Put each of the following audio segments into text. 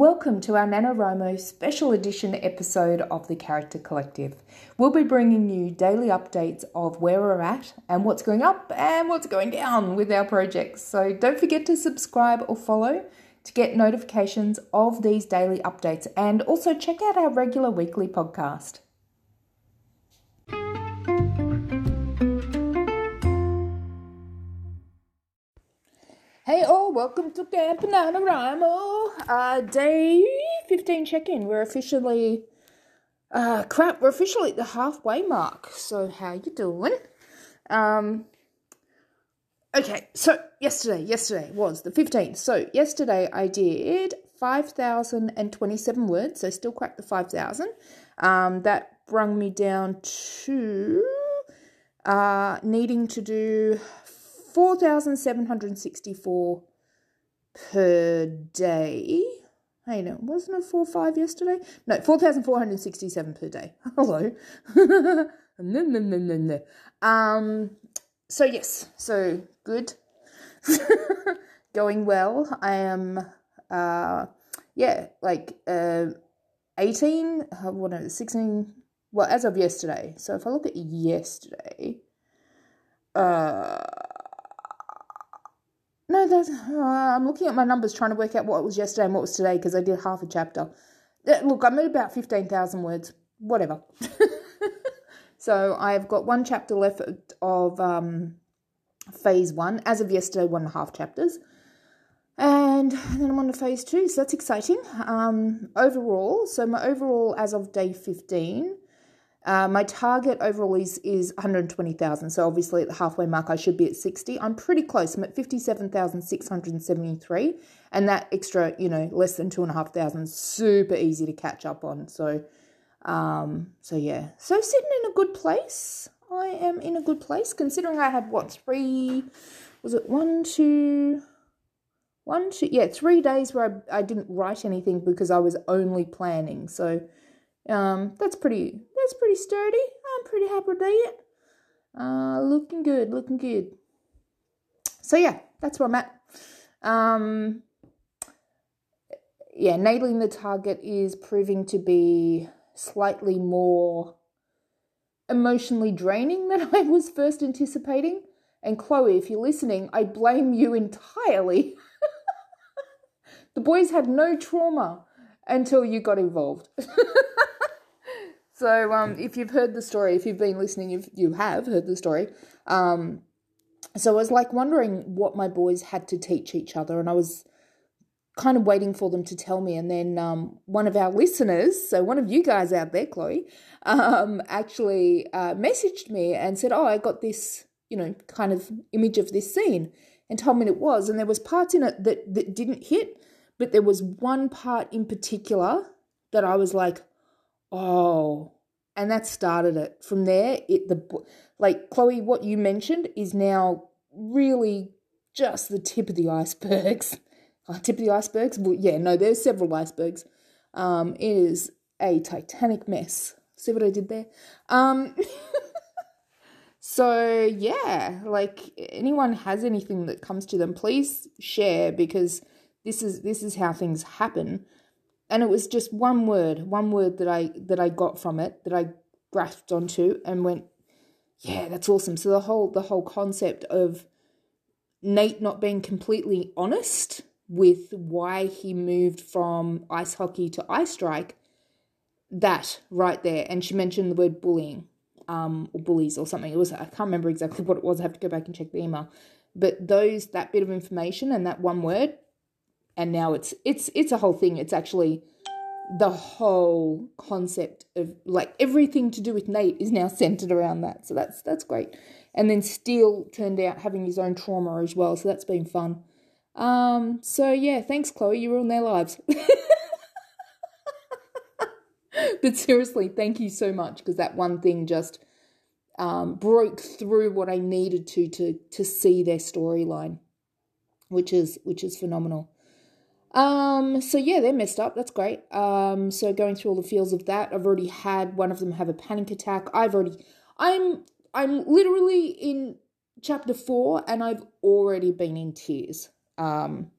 Welcome to our NaNoWriMo special edition episode of the Character Collective. We'll be bringing you daily updates of where we're at and what's going up and what's going down with our projects. So don't forget to subscribe or follow to get notifications of these daily updates and also check out our regular weekly podcast. Hey all, welcome to Camp NaNoWriMo. Uh, day 15 check-in. We're officially, uh, crap, we're officially at the halfway mark. So how you doing? Um, okay, so yesterday, yesterday was the 15th. So yesterday I did 5,027 words, so still cracked the 5,000. Um, that brung me down to, uh, needing to do 4,764 per day. Hey, no, wasn't it 4 5 yesterday? No, 4,467 per day. Hello. um, so, yes, so good. Going well. I am, uh, yeah, like uh, 18, uh, what is it, 16, well, as of yesterday. So, if I look at yesterday, uh, no, that's. Uh, I'm looking at my numbers trying to work out what was yesterday and what was today because I did half a chapter. Uh, look, I'm at about 15,000 words. Whatever. so I've got one chapter left of um, phase one. As of yesterday, one and a half chapters. And then I'm on to phase two, so that's exciting. Um, overall, so my overall as of day 15 uh, my target overall is is 120,000. So obviously at the halfway mark, I should be at 60. I'm pretty close. I'm at 57,673, and that extra, you know, less than two and a half thousand, super easy to catch up on. So, um, so yeah, so sitting in a good place. I am in a good place considering I had what three? Was it one, two? One, two, yeah, three days where I, I didn't write anything because I was only planning. So, um, that's pretty that's pretty sturdy. I'm pretty happy with it. Uh, looking good, looking good. So yeah, that's where I'm at. Um, yeah, nailing the target is proving to be slightly more emotionally draining than I was first anticipating. And Chloe, if you're listening, I blame you entirely. the boys had no trauma until you got involved. So, um, if you've heard the story, if you've been listening, if you have heard the story, um, so I was like wondering what my boys had to teach each other, and I was kind of waiting for them to tell me. And then um, one of our listeners, so one of you guys out there, Chloe, um, actually uh, messaged me and said, "Oh, I got this, you know, kind of image of this scene," and told me it was. And there was parts in it that that didn't hit, but there was one part in particular that I was like, Oh, and that started it. From there, it the like Chloe, what you mentioned is now really just the tip of the icebergs. Uh, tip of the icebergs? Well, yeah, no, there's several icebergs. Um, it is a titanic mess. See what I did there? Um, so yeah, like anyone has anything that comes to them, please share because this is this is how things happen and it was just one word, one word that I that I got from it that I grasped onto and went, yeah, that's awesome. So the whole the whole concept of Nate not being completely honest with why he moved from ice hockey to ice strike, that right there. And she mentioned the word bullying, um, or bullies or something. It was I can't remember exactly what it was. I have to go back and check the email. But those that bit of information and that one word and now it's it's it's a whole thing. It's actually the whole concept of like everything to do with Nate is now centered around that. So that's that's great. And then Steele turned out having his own trauma as well. So that's been fun. Um so yeah thanks Chloe. You ruined their lives. But seriously thank you so much because that one thing just um, broke through what I needed to to to see their storyline which is which is phenomenal um, so yeah, they're messed up. That's great. Um, so going through all the feels of that, I've already had one of them have a panic attack. I've already, I'm, I'm literally in chapter four, and I've already been in tears. Um,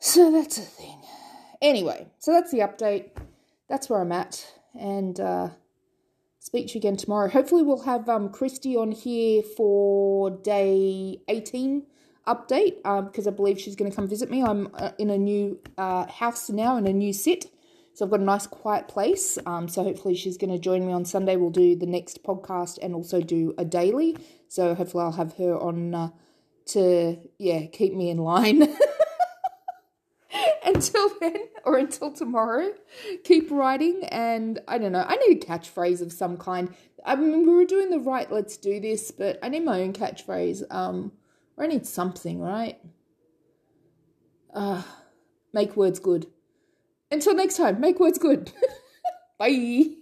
so that's a thing. Anyway, so that's the update. That's where I'm at. And uh, speak to you again tomorrow. Hopefully, we'll have um, Christy on here for day 18 update because um, I believe she's going to come visit me. I'm uh, in a new uh, house now, in a new sit. So I've got a nice quiet place. Um, so hopefully she's going to join me on Sunday. We'll do the next podcast and also do a daily. So hopefully I'll have her on uh, to yeah keep me in line. until then or until tomorrow keep writing and i don't know i need a catchphrase of some kind i mean we were doing the right let's do this but i need my own catchphrase um or i need something right? Uh make words good. Until next time make words good. Bye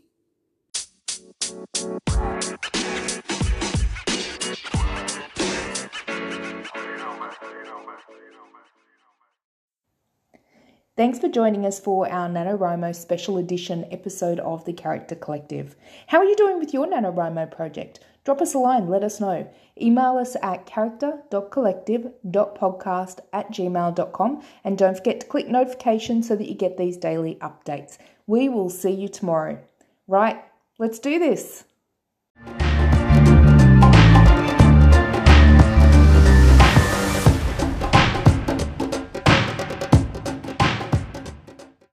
Thanks for joining us for our NaNoWriMo special edition episode of the Character Collective. How are you doing with your NaNoWriMo project? Drop us a line, let us know. Email us at character.collective.podcast at gmail.com and don't forget to click notifications so that you get these daily updates. We will see you tomorrow. Right, let's do this.